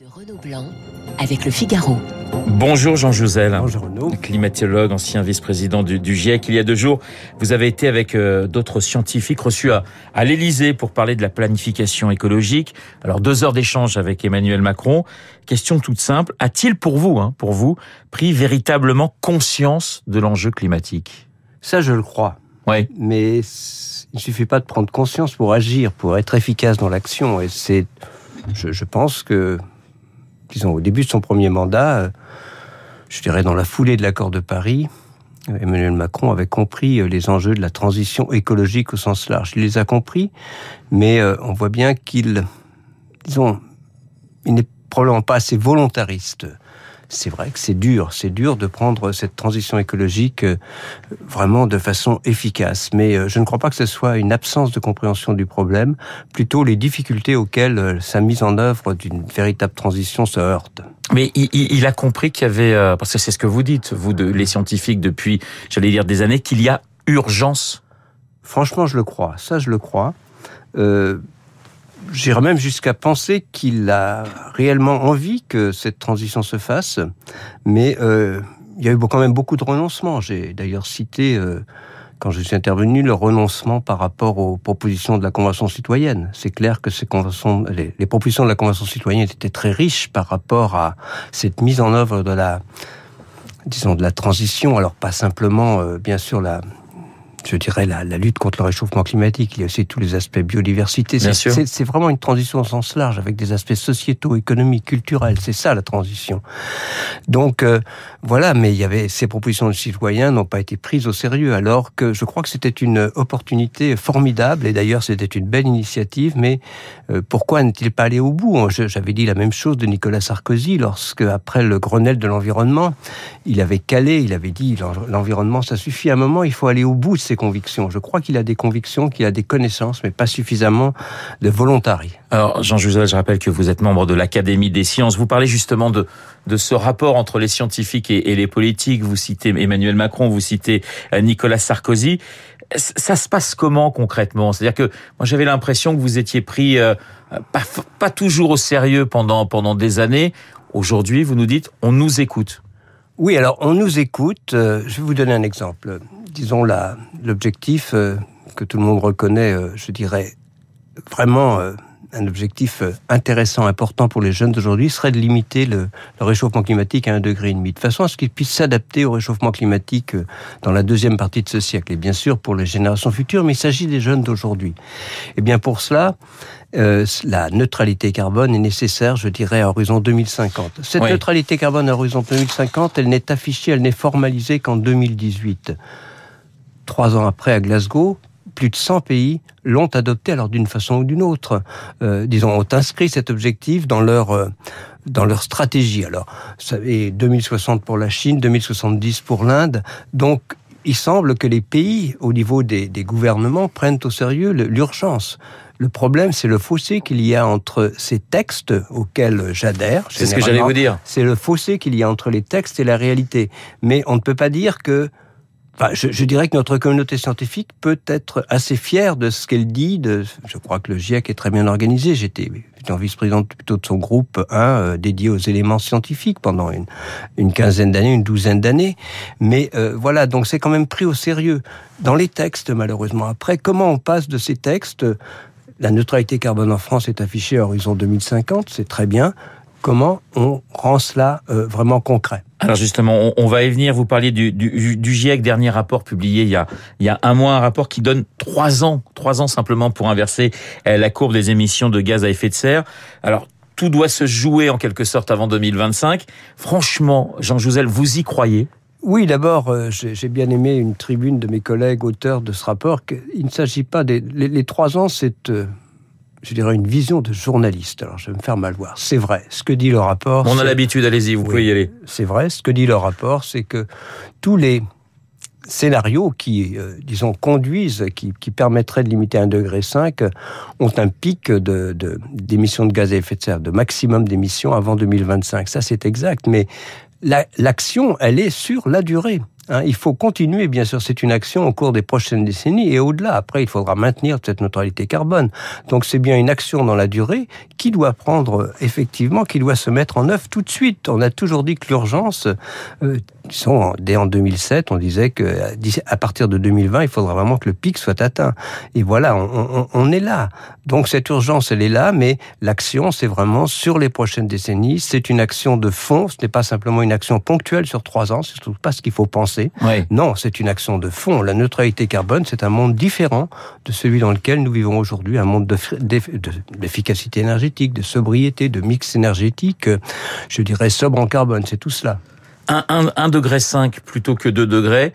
de Renaud Blanc avec le Figaro. Bonjour Jean Jouzel, Bonjour Renaud. climatologue, ancien vice-président du, du, GIEC. Il y a deux jours, vous avez été avec euh, d'autres scientifiques reçus à, à l'Élysée pour parler de la planification écologique. Alors deux heures d'échange avec Emmanuel Macron. Question toute simple, a-t-il pour vous, hein, pour vous, pris véritablement conscience de l'enjeu climatique? Ça, je le crois. Oui. Mais il ne suffit pas de prendre conscience pour agir, pour être efficace dans l'action. Et c'est, je, je pense que disons, au début de son premier mandat, euh, je dirais dans la foulée de l'accord de Paris, Emmanuel Macron avait compris euh, les enjeux de la transition écologique au sens large. Il les a compris, mais euh, on voit bien qu'il, disons, il n'est probablement pas assez volontariste. C'est vrai que c'est dur, c'est dur de prendre cette transition écologique vraiment de façon efficace. Mais je ne crois pas que ce soit une absence de compréhension du problème, plutôt les difficultés auxquelles sa mise en œuvre d'une véritable transition se heurte. Mais il, il a compris qu'il y avait, euh, parce que c'est ce que vous dites, vous, les scientifiques, depuis, j'allais dire, des années, qu'il y a urgence. Franchement, je le crois. Ça, je le crois. Euh, J'irais même jusqu'à penser qu'il a réellement envie que cette transition se fasse, mais euh, il y a eu quand même beaucoup de renoncements. J'ai d'ailleurs cité, euh, quand je suis intervenu, le renoncement par rapport aux propositions de la Convention citoyenne. C'est clair que ces conventions, les, propositions de la Convention citoyenne étaient très riches par rapport à cette mise en œuvre de la, disons, de la transition. Alors pas simplement, euh, bien sûr, la je dirais, la, la, lutte contre le réchauffement climatique. Il y a aussi tous les aspects biodiversité. C'est vraiment une transition au sens large, avec des aspects sociétaux, économiques, culturels. C'est ça la transition. Donc euh, voilà, mais il y avait ces propositions de citoyens n'ont pas été prises au sérieux, alors que je crois que c'était une opportunité formidable. Et d'ailleurs, c'était une belle initiative. Mais euh, pourquoi n'est-il pas allé au bout? J'avais dit la même chose de Nicolas Sarkozy lorsque, après le Grenelle de l'environnement, il avait calé, il avait dit l'environnement, ça suffit. À un moment, il faut aller au bout convictions. Je crois qu'il a des convictions, qu'il a des connaissances, mais pas suffisamment de volontari. Alors, Jean Jouzel, je rappelle que vous êtes membre de l'Académie des sciences. Vous parlez justement de, ce rapport entre les scientifiques et, et les politiques. Vous citez Emmanuel Macron, vous citez euh, Nicolas Sarkozy. Ça se passe comment concrètement? C'est-à-dire que moi j'avais l'impression que vous étiez pris euh, pas, pas toujours au sérieux pendant pendant des années. Aujourd'hui, vous nous dites on nous écoute. Oui, alors on nous écoute. Euh, je vais vous donner un exemple. Disons l'objectif euh, que tout le monde reconnaît, euh, je dirais vraiment un objectif intéressant, important pour les jeunes d'aujourd'hui, serait de limiter le, le, réchauffement climatique à un degré et demi, de façon à ce qu'ils puissent s'adapter au réchauffement climatique dans la deuxième partie de ce siècle, et bien sûr pour les générations futures, mais il s'agit des jeunes d'aujourd'hui. Et bien pour cela, euh, la neutralité carbone est nécessaire, je dirais, à horizon 2050. Cette oui. neutralité carbone à horizon 2050, elle n'est affichée, elle n'est formalisée qu'en 2018. Trois ans après, à Glasgow, plus de 100 pays l'ont adopté, alors d'une façon ou d'une autre. Euh, disons, ont inscrit cet objectif dans leur euh, dans leur stratégie. Alors, vous savez, 2060 pour la Chine, 2070 pour l'Inde. Donc, il semble que les pays, au niveau des, des gouvernements, prennent au sérieux l'urgence. Le problème, c'est le fossé qu'il y a entre ces textes auxquels j'adhère. C'est ce que j'allais vous dire. C'est le fossé qu'il y a entre les textes et la réalité. Mais on ne peut pas dire que Enfin, je, je, dirais que notre communauté scientifique peut être assez fière de ce qu'elle dit. De, je crois que le GIEC est très bien organisé. J'étais en vice-présidente plutôt de son groupe 1 euh, dédié aux éléments scientifiques pendant une, une quinzaine d'années, une douzaine d'années. Mais euh, voilà, donc c'est quand même pris au sérieux. Dans les textes, malheureusement. Après, comment on passe de ces textes La neutralité carbone en France est affichée à horizon 2050, c'est très bien comment on rend cela euh, vraiment concret alors justement, on, on, va y venir. Vous parliez du, du, du, GIEC, dernier rapport publié il y, a, il y a un mois, un rapport qui donne trois ans, trois ans simplement pour inverser euh, la courbe des émissions de gaz à effet de serre. Alors tout doit se jouer en quelque sorte avant 2025. Franchement, Jean Jouzel, vous y croyez? Oui, d'abord, euh, j'ai bien aimé une tribune de mes collègues auteurs de ce rapport. Il ne s'agit pas des les, les, trois ans, c'est euh, je dirais, une vision de journaliste. Alors, je vais me faire mal voir. C'est vrai. Ce que dit le rapport. On a l'habitude, allez-y, vous oui, pouvez y aller. C'est vrai. Ce que dit le rapport, c'est que tous les scénarios qui, euh, disons, conduisent, qui, qui, permettraient de limiter 1,5 degré ont un pic d'émissions de, de, gaz à effet de serre, de maximum d'émissions avant 2025. Ça, c'est exact. Mais l'action, la, elle est sur la durée. Hein, il faut continuer, bien sûr, c'est une action au cours des prochaines décennies et au-delà. Après, il faudra maintenir cette neutralité carbone. Donc c'est bien une action dans la durée qui doit prendre, effectivement, qui doit se mettre en œuvre tout de suite. On a toujours dit que l'urgence, euh, dès en 2007, on disait que à partir de 2020, il faudra vraiment que le pic soit atteint. Et voilà, on, on est là. Donc cette urgence, elle est là, mais l'action, c'est vraiment sur les prochaines décennies. C'est une action de fond. Ce n'est pas simplement une action ponctuelle sur trois ans. C'est surtout pas ce qu'il faut penser. Non, c'est une action de fond. La neutralité carbone, c'est un monde différent de celui dans lequel nous vivons aujourd'hui, un monde d'efficacité énergétique, de sobriété, de mix énergétique. Je dirais sobre en carbone. C'est tout cela. 1 degré 5 plutôt que 2 degrés.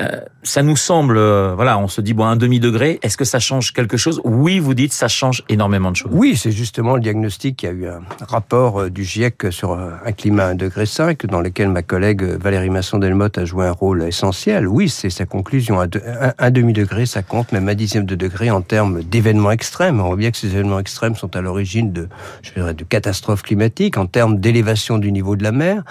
Euh, ça nous semble, euh, voilà, on se dit bon un demi degré. Est-ce que ça change quelque chose? Oui, vous dites ça change énormément de choses. Oui, c'est justement le diagnostic. Il y a eu un rapport euh, du GIEC sur un climat à 1 degré 5, dans lequel ma collègue Valérie Masson-Delmotte a joué un rôle essentiel. Oui, c'est sa conclusion. Un, demi degré, ça compte même un dixième de degré en termes d'événements extrêmes. On voit bien que ces événements extrêmes sont à l'origine de, je dirais, de catastrophes climatiques, en termes d'élévation du niveau de la mer,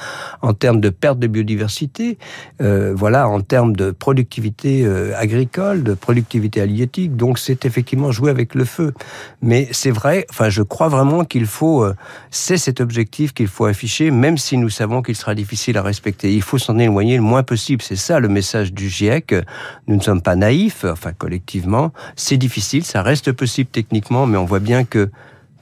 en termes de perte de biodiversité, euh, voilà, en termes de productivité euh, agricole, de productivité halieutique. Donc c'est effectivement jouer avec le feu. Mais c'est vrai, enfin je crois vraiment qu'il faut, euh, c'est cet objectif qu'il faut afficher, même si nous savons qu'il sera difficile à respecter. Il faut s'en éloigner le moins possible. C'est ça le message du GIEC. Nous ne sommes pas naïfs, enfin collectivement. C'est difficile, ça reste possible techniquement, mais on voit bien que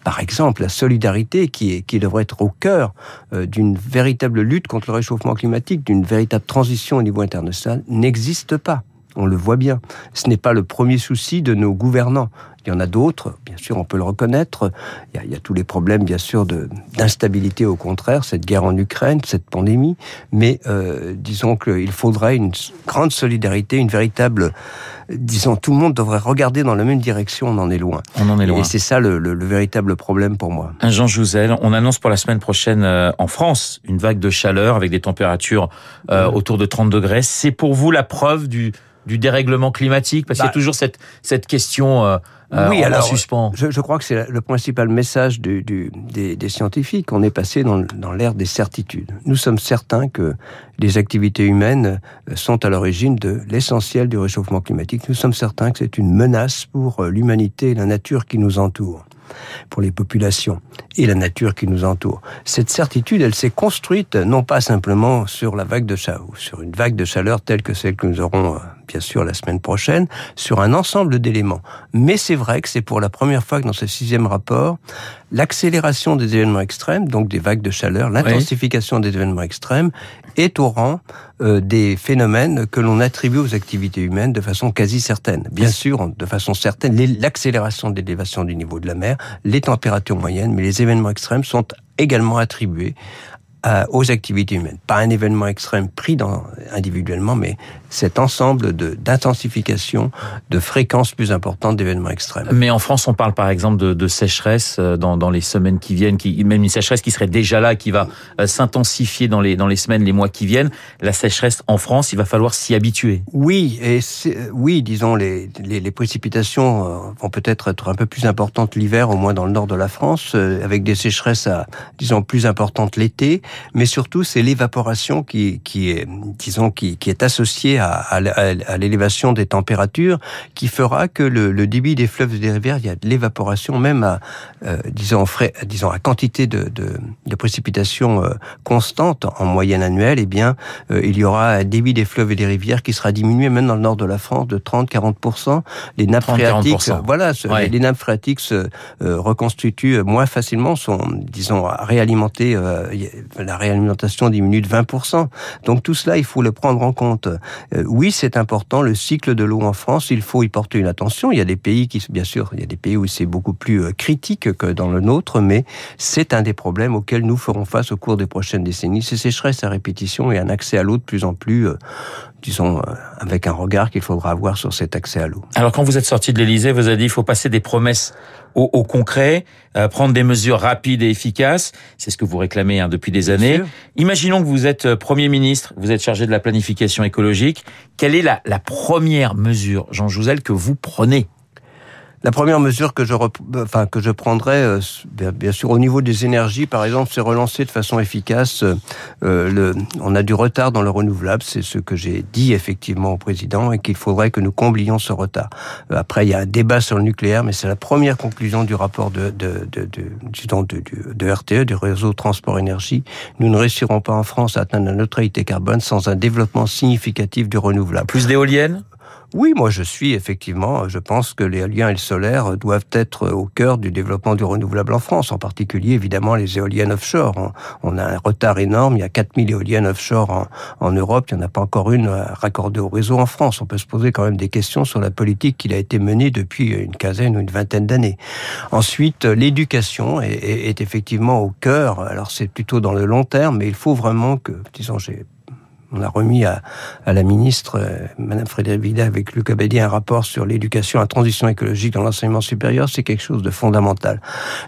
par exemple, la solidarité qui, devrait être au cœur euh, d'une véritable lutte contre le réchauffement climatique, d'une véritable transition au niveau international, n'existe pas. On le voit bien. Ce n'est pas le premier souci de nos gouvernants. Il y en a d'autres, bien sûr, on peut le reconnaître. Il y a, tous les problèmes, bien sûr, d'instabilité, au contraire, cette guerre en Ukraine, cette pandémie. Mais euh, disons qu'il faudrait une grande solidarité, une véritable disons, tout le monde devrait regarder dans la même direction, on en est loin. On en est loin. Et c'est ça le, le, véritable problème pour moi. Jean Jouzel, on annonce pour la semaine prochaine euh, en France une vague de chaleur avec des températures euh, autour de 30 degrés. C'est pour vous la preuve du, du dérèglement climatique Parce qu'il y a bah, toujours cette, cette question euh, euh, oui, alors, suspens. Je, je, crois que c'est le principal message du, du, des, des, scientifiques. On est passé dans, dans l'ère des certitudes. Nous sommes certains que les activités humaines euh, sont à l'origine de l'essentiel du réchauffement climatique. Nous sommes certains que c'est une menace pour l'humanité et la nature qui nous entoure pour les populations et la nature qui nous entoure. Cette certitude, elle s'est construite non pas simplement sur la vague de chaleur, sur une vague de chaleur telle que celle que nous aurons euh, bien sûr la semaine prochaine, sur un ensemble d'éléments. Mais c'est vrai que c'est pour la première fois que dans ce sixième rapport, l'accélération des événements extrêmes, donc des vagues de chaleur, l'intensification des événements extrêmes, est au rang euh, des phénomènes que l'on attribue aux activités humaines de façon quasi certaine. Bien sûr, de façon certaine, l'accélération d'élévation du niveau de la mer, les températures moyennes, mais les événements extrêmes sont également attribués aux activités humaines. Pas un événement extrême pris dans, individuellement, mais cet ensemble de d'intensification, de fréquences plus importantes d'événements extrêmes. Mais en France, on parle par exemple de, de sécheresse euh, dans, dans les semaines qui viennent, qui, même une sécheresse qui serait déjà là, qui va euh, s'intensifier dans les, dans les semaines, les mois qui viennent. La sécheresse en France, il va falloir s'y habituer. Oui, et oui, disons, les, les, les précipitations euh, vont peut-être être un peu plus importantes l'hiver, au moins dans le nord de la France, avec des sécheresses, à, disons, plus importantes l'été, mais surtout, c'est l'évaporation qui, qui est, disons, qui, qui est associée à, à, l'élévation des températures qui fera que le, le, débit des fleuves et des rivières, il y a de l'évaporation même à, euh, disons, frais, disons, à quantité de, de, de précipitations euh, constantes en moyenne annuelle, eh bien, euh, il y aura un débit des fleuves et des rivières qui sera diminué même dans le nord de la France de 30-40%. Les nappes phréatiques, voilà, les nappes phréatiques se reconstituent moins facilement, sont, disons, réalimentées, la réalimentation diminue de 20%. Donc tout cela, il faut le prendre en compte. Euh, oui, c'est important, le cycle de l'eau en France, il faut y porter une attention. Il y a des pays qui, bien sûr, il y a des pays où c'est beaucoup plus euh, critique que dans le nôtre, mais c'est un des problèmes auxquels nous ferons face au cours des prochaines décennies. Ces sécheresses à répétition et un accès à l'eau de plus en plus, euh, disons, avec un regard qu'il faudra avoir sur cet accès à l'eau. Alors quand vous êtes sorti de l'Élysée, vous avez dit il faut passer des promesses au, concret, prendre des mesures rapides et efficaces. C'est ce que vous réclamez hein, depuis des années. Imaginons que vous êtes Premier ministre, vous êtes chargé de la planification écologique. Quelle est la, la première mesure, Jean Jouzel, que vous prenez La première mesure que je, enfin, que je prendrais, euh, bien sûr, au niveau des énergies, par exemple, c'est relancer de façon efficace. Euh, le, on a du retard dans le renouvelable, c'est ce que j'ai dit effectivement au président, et qu'il faudrait que nous comblions ce retard. Euh, après, il y a un débat sur le nucléaire, mais c'est la première conclusion du rapport de, de, de, de, de RTE, du réseau transport énergie. Nous ne réussirons pas en France à atteindre la neutralité carbone sans un développement significatif du renouvelable. Plus d'éoliennes? Oui, moi je suis effectivement, je pense que l'éolien et le solaire doivent être au cœur du développement du renouvelable en France, en particulier évidemment les éoliennes offshore. On a un retard énorme, il y a 4000 éoliennes offshore en, en Europe, il n'y en a pas encore une raccordée au réseau en France. On peut se poser quand même des questions sur la politique qui a été menée depuis une quinzaine ou une vingtaine d'années. Ensuite, l'éducation est, est effectivement au cœur, alors c'est plutôt dans le long terme, mais il faut vraiment que, disons, j'ai on a remis à, à la ministre, euh, Madame Frédéric Vidal, avec Luc Abedi, un rapport sur l'éducation à transition écologique dans l'enseignement supérieur. C'est quelque chose de fondamental.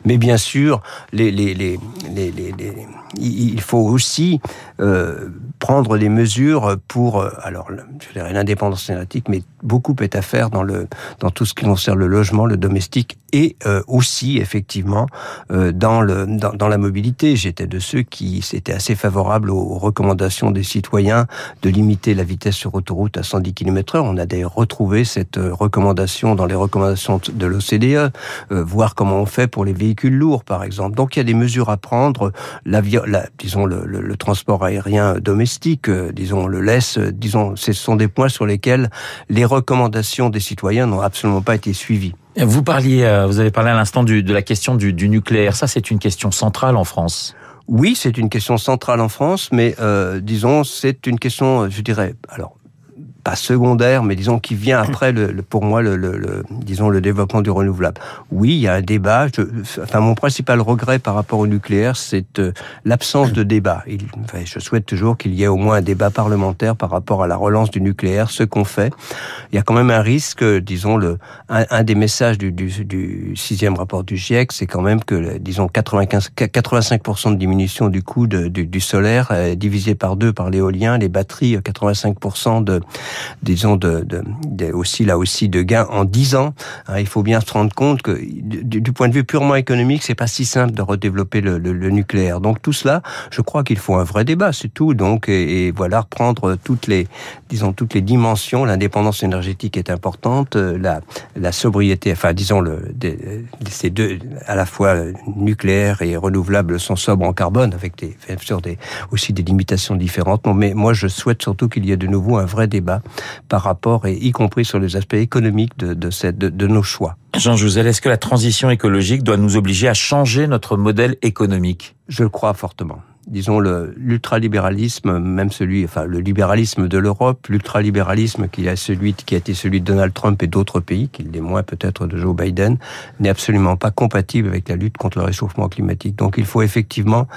Mais bien sûr, les, les, les, les il faut aussi euh, prendre des mesures pour, euh, alors, je dirais l'indépendance énergétique, mais beaucoup est à faire dans le dans tout ce qui concerne le logement, le domestique et euh, aussi effectivement dans le dans la mobilité. J'étais de ceux qui étaient assez favorables aux recommandations des citoyens de limiter la vitesse sur autoroute à 110 km/h. On a d'ailleurs retrouvé cette recommandation dans les recommandations de l'OCDE, voir comment on fait pour les véhicules lourds, par exemple. Donc il y a des mesures à prendre. La, la disons le, le, le transport aérien domestique, disons le laisse, disons ce sont des points sur lesquels les recommandations des citoyens n'ont absolument pas été suivies. Vous parliez, euh, vous avez parlé à l'instant de la question du, du nucléaire. Ça, c'est une question centrale en France. Oui, c'est une question centrale en France, mais euh, disons, c'est une question, je dirais, alors pas secondaire, mais disons qui vient après le, pour moi le, le, le, disons le développement du renouvelable. Oui, il y a un débat. Je, enfin, mon principal regret par rapport au nucléaire, c'est euh, l'absence de débat. Il, enfin, je souhaite toujours qu'il y ait au moins un débat parlementaire par rapport à la relance du nucléaire, ce qu'on fait. Il y a quand même un risque, disons le un, un des messages du, du, du, sixième rapport du GIEC, c'est quand même que disons 95 85% de diminution du coût du, du, solaire euh, divisé par deux par l'éolien, les batteries 85% de disons, de, de, aussi là aussi de gains en 10 ans. Hein, il faut bien se rendre compte que du, point de vue purement économique, c'est pas si simple de redévelopper le, le, le, nucléaire. Donc tout cela, je crois qu'il faut un vrai débat, c'est tout. Donc et, voilà, reprendre toutes les, disons toutes les dimensions. L'indépendance énergétique est importante, la, la sobriété, enfin disons le, ces deux à la fois nucléaire et renouvelable sont sobres en carbone avec des, sûr des aussi des limitations différentes. Mais moi, je souhaite surtout qu'il y ait de nouveau un vrai débat par rapport, et y compris sur les aspects économiques de, de, cette, de, de nos choix. Jean Jouzel, est-ce que la transition écologique doit nous obliger à changer notre modèle économique? Je le crois fortement disons l'ultralibéralisme, même celui, enfin le libéralisme de l'Europe, l'ultralibéralisme qui a qui a été celui de Donald Trump et d'autres pays, qui l'est moins peut-être de Joe Biden, n'est absolument pas compatible avec la lutte contre le réchauffement climatique. Donc il faut effectivement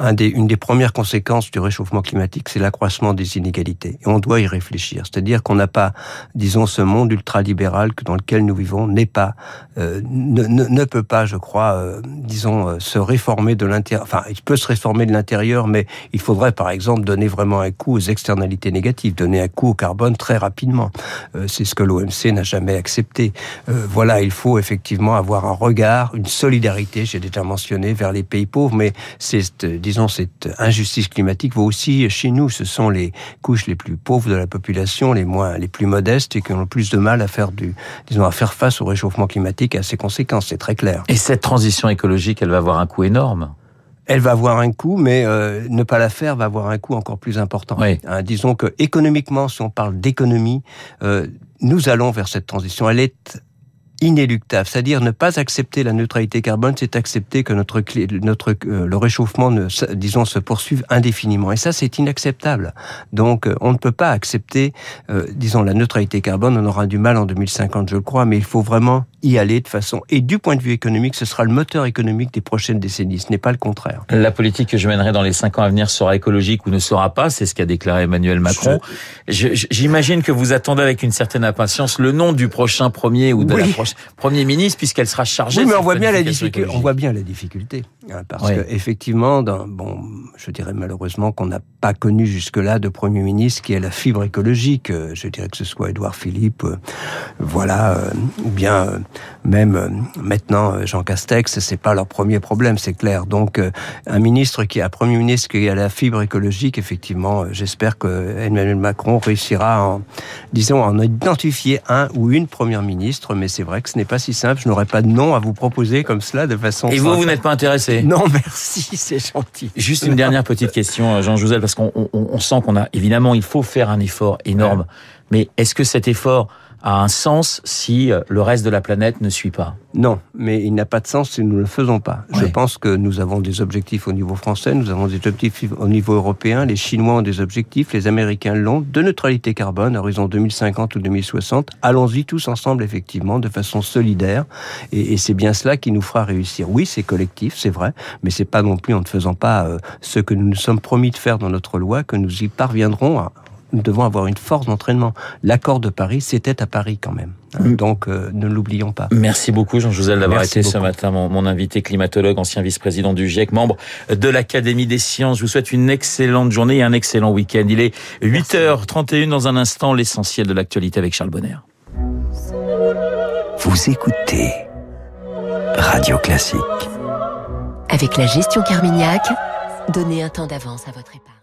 une des premières conséquences du réchauffement climatique, c'est l'accroissement des inégalités. Et on doit y réfléchir. C'est-à-dire qu'on n'a pas, disons, ce monde ultralibéral dans lequel nous vivons n'est pas, euh, ne, ne, ne, peut pas, je crois, euh, disons, euh, se réformer de l'intérieur. Enfin, il peut se réformer de l'intérieur mais il faudrait par exemple donner vraiment un coup aux externalités négatives, donner un coup au carbone très rapidement. Euh, c'est ce que l'OMC n'a jamais accepté. Euh, voilà, il faut effectivement avoir un regard, une solidarité, j'ai déjà mentionné, vers les pays pauvres, mais cette, disons, cette injustice climatique vaut aussi chez nous. Ce sont les couches les plus pauvres de la population, les moins, les plus modestes et qui ont le plus de mal à faire du, disons, à faire face au réchauffement climatique et à ses conséquences. C'est très clair. Et cette transition écologique, elle va avoir un coût énorme elle va avoir un coût, mais euh, ne pas la faire va avoir un coût encore plus important. Oui. Hein, disons que économiquement, si on parle d'économie, euh, nous allons vers cette transition. Elle est inéluctable, c'est-à-dire ne pas accepter la neutralité carbone, c'est accepter que notre, notre euh, le réchauffement, ne, disons, se poursuive indéfiniment. Et ça, c'est inacceptable. Donc, euh, on ne peut pas accepter, euh, disons, la neutralité carbone. On aura du mal en 2050, je crois, mais il faut vraiment y aller de façon. Et du point de vue économique, ce sera le moteur économique des prochaines décennies. Ce n'est pas le contraire. La politique que je mènerai dans les cinq ans à venir sera écologique ou ne sera pas. C'est ce qu'a déclaré Emmanuel Macron. J'imagine que vous attendez avec une certaine impatience le nom du prochain premier ou de oui. la prochaine Premier ministre, puisqu'elle sera chargée. Oui, mais on voit bien la difficulté. On voit bien la difficulté, parce oui. que effectivement, dans, bon, je dirais malheureusement qu'on n'a pas connu jusque-là de Premier ministre qui ait la fibre écologique. Euh, je dirais que ce soit Édouard Philippe, euh, voilà, ou bien même maintenant Jean Castex, c'est pas leur premier problème, c'est clair. Donc un ministre qui a Premier ministre qui a la fibre écologique, effectivement, j'espère que Emmanuel Macron réussira, en, disons, en identifier un ou une première ministre. Mais c'est vrai que ce n'est pas si simple. Je n'aurais pas de nom à vous proposer comme cela de façon. Et vous, vous n'êtes pas intéressé Non, merci, c'est gentil. Juste une dernière petite question, Jean Jouzel, parce qu'on on, sent qu'on a évidemment, il faut faire un effort énorme. Mais est-ce que cet effort a un sens si euh, le reste de la planète ne suit pas Non, mais il n'a pas de sens si nous ne le faisons pas. Je pense que nous avons des objectifs au niveau français, nous avons des objectifs au niveau européen, les Chinois ont des objectifs, les Américains l'ont, de neutralité carbone, à horizon 2050 ou 2060. Allons-y tous ensemble, effectivement, de façon solidaire, et, et c'est bien cela qui nous fera réussir. Oui, c'est collectif, c'est vrai, mais c'est pas non plus en ne faisant pas euh, ce que nous nous sommes promis de faire dans notre loi que nous y parviendrons à, nous devons avoir une force d'entraînement. L'accord de Paris, c'était à Paris quand même. Hein. Mm. Donc, euh, ne l'oublions pas. Merci beaucoup, Jean-Joseph, d'avoir été ce matin mon, invité climatologue, ancien vice-président du GIEC, membre de l'Académie des sciences. Je vous souhaite une excellente journée et un excellent week-end. Il est 8h31 dans un instant, l'essentiel de l'actualité avec Charles Bonner. Vous écoutez Radio Classique. Avec la gestion Carmignac, donnez un temps d'avance à votre épargne.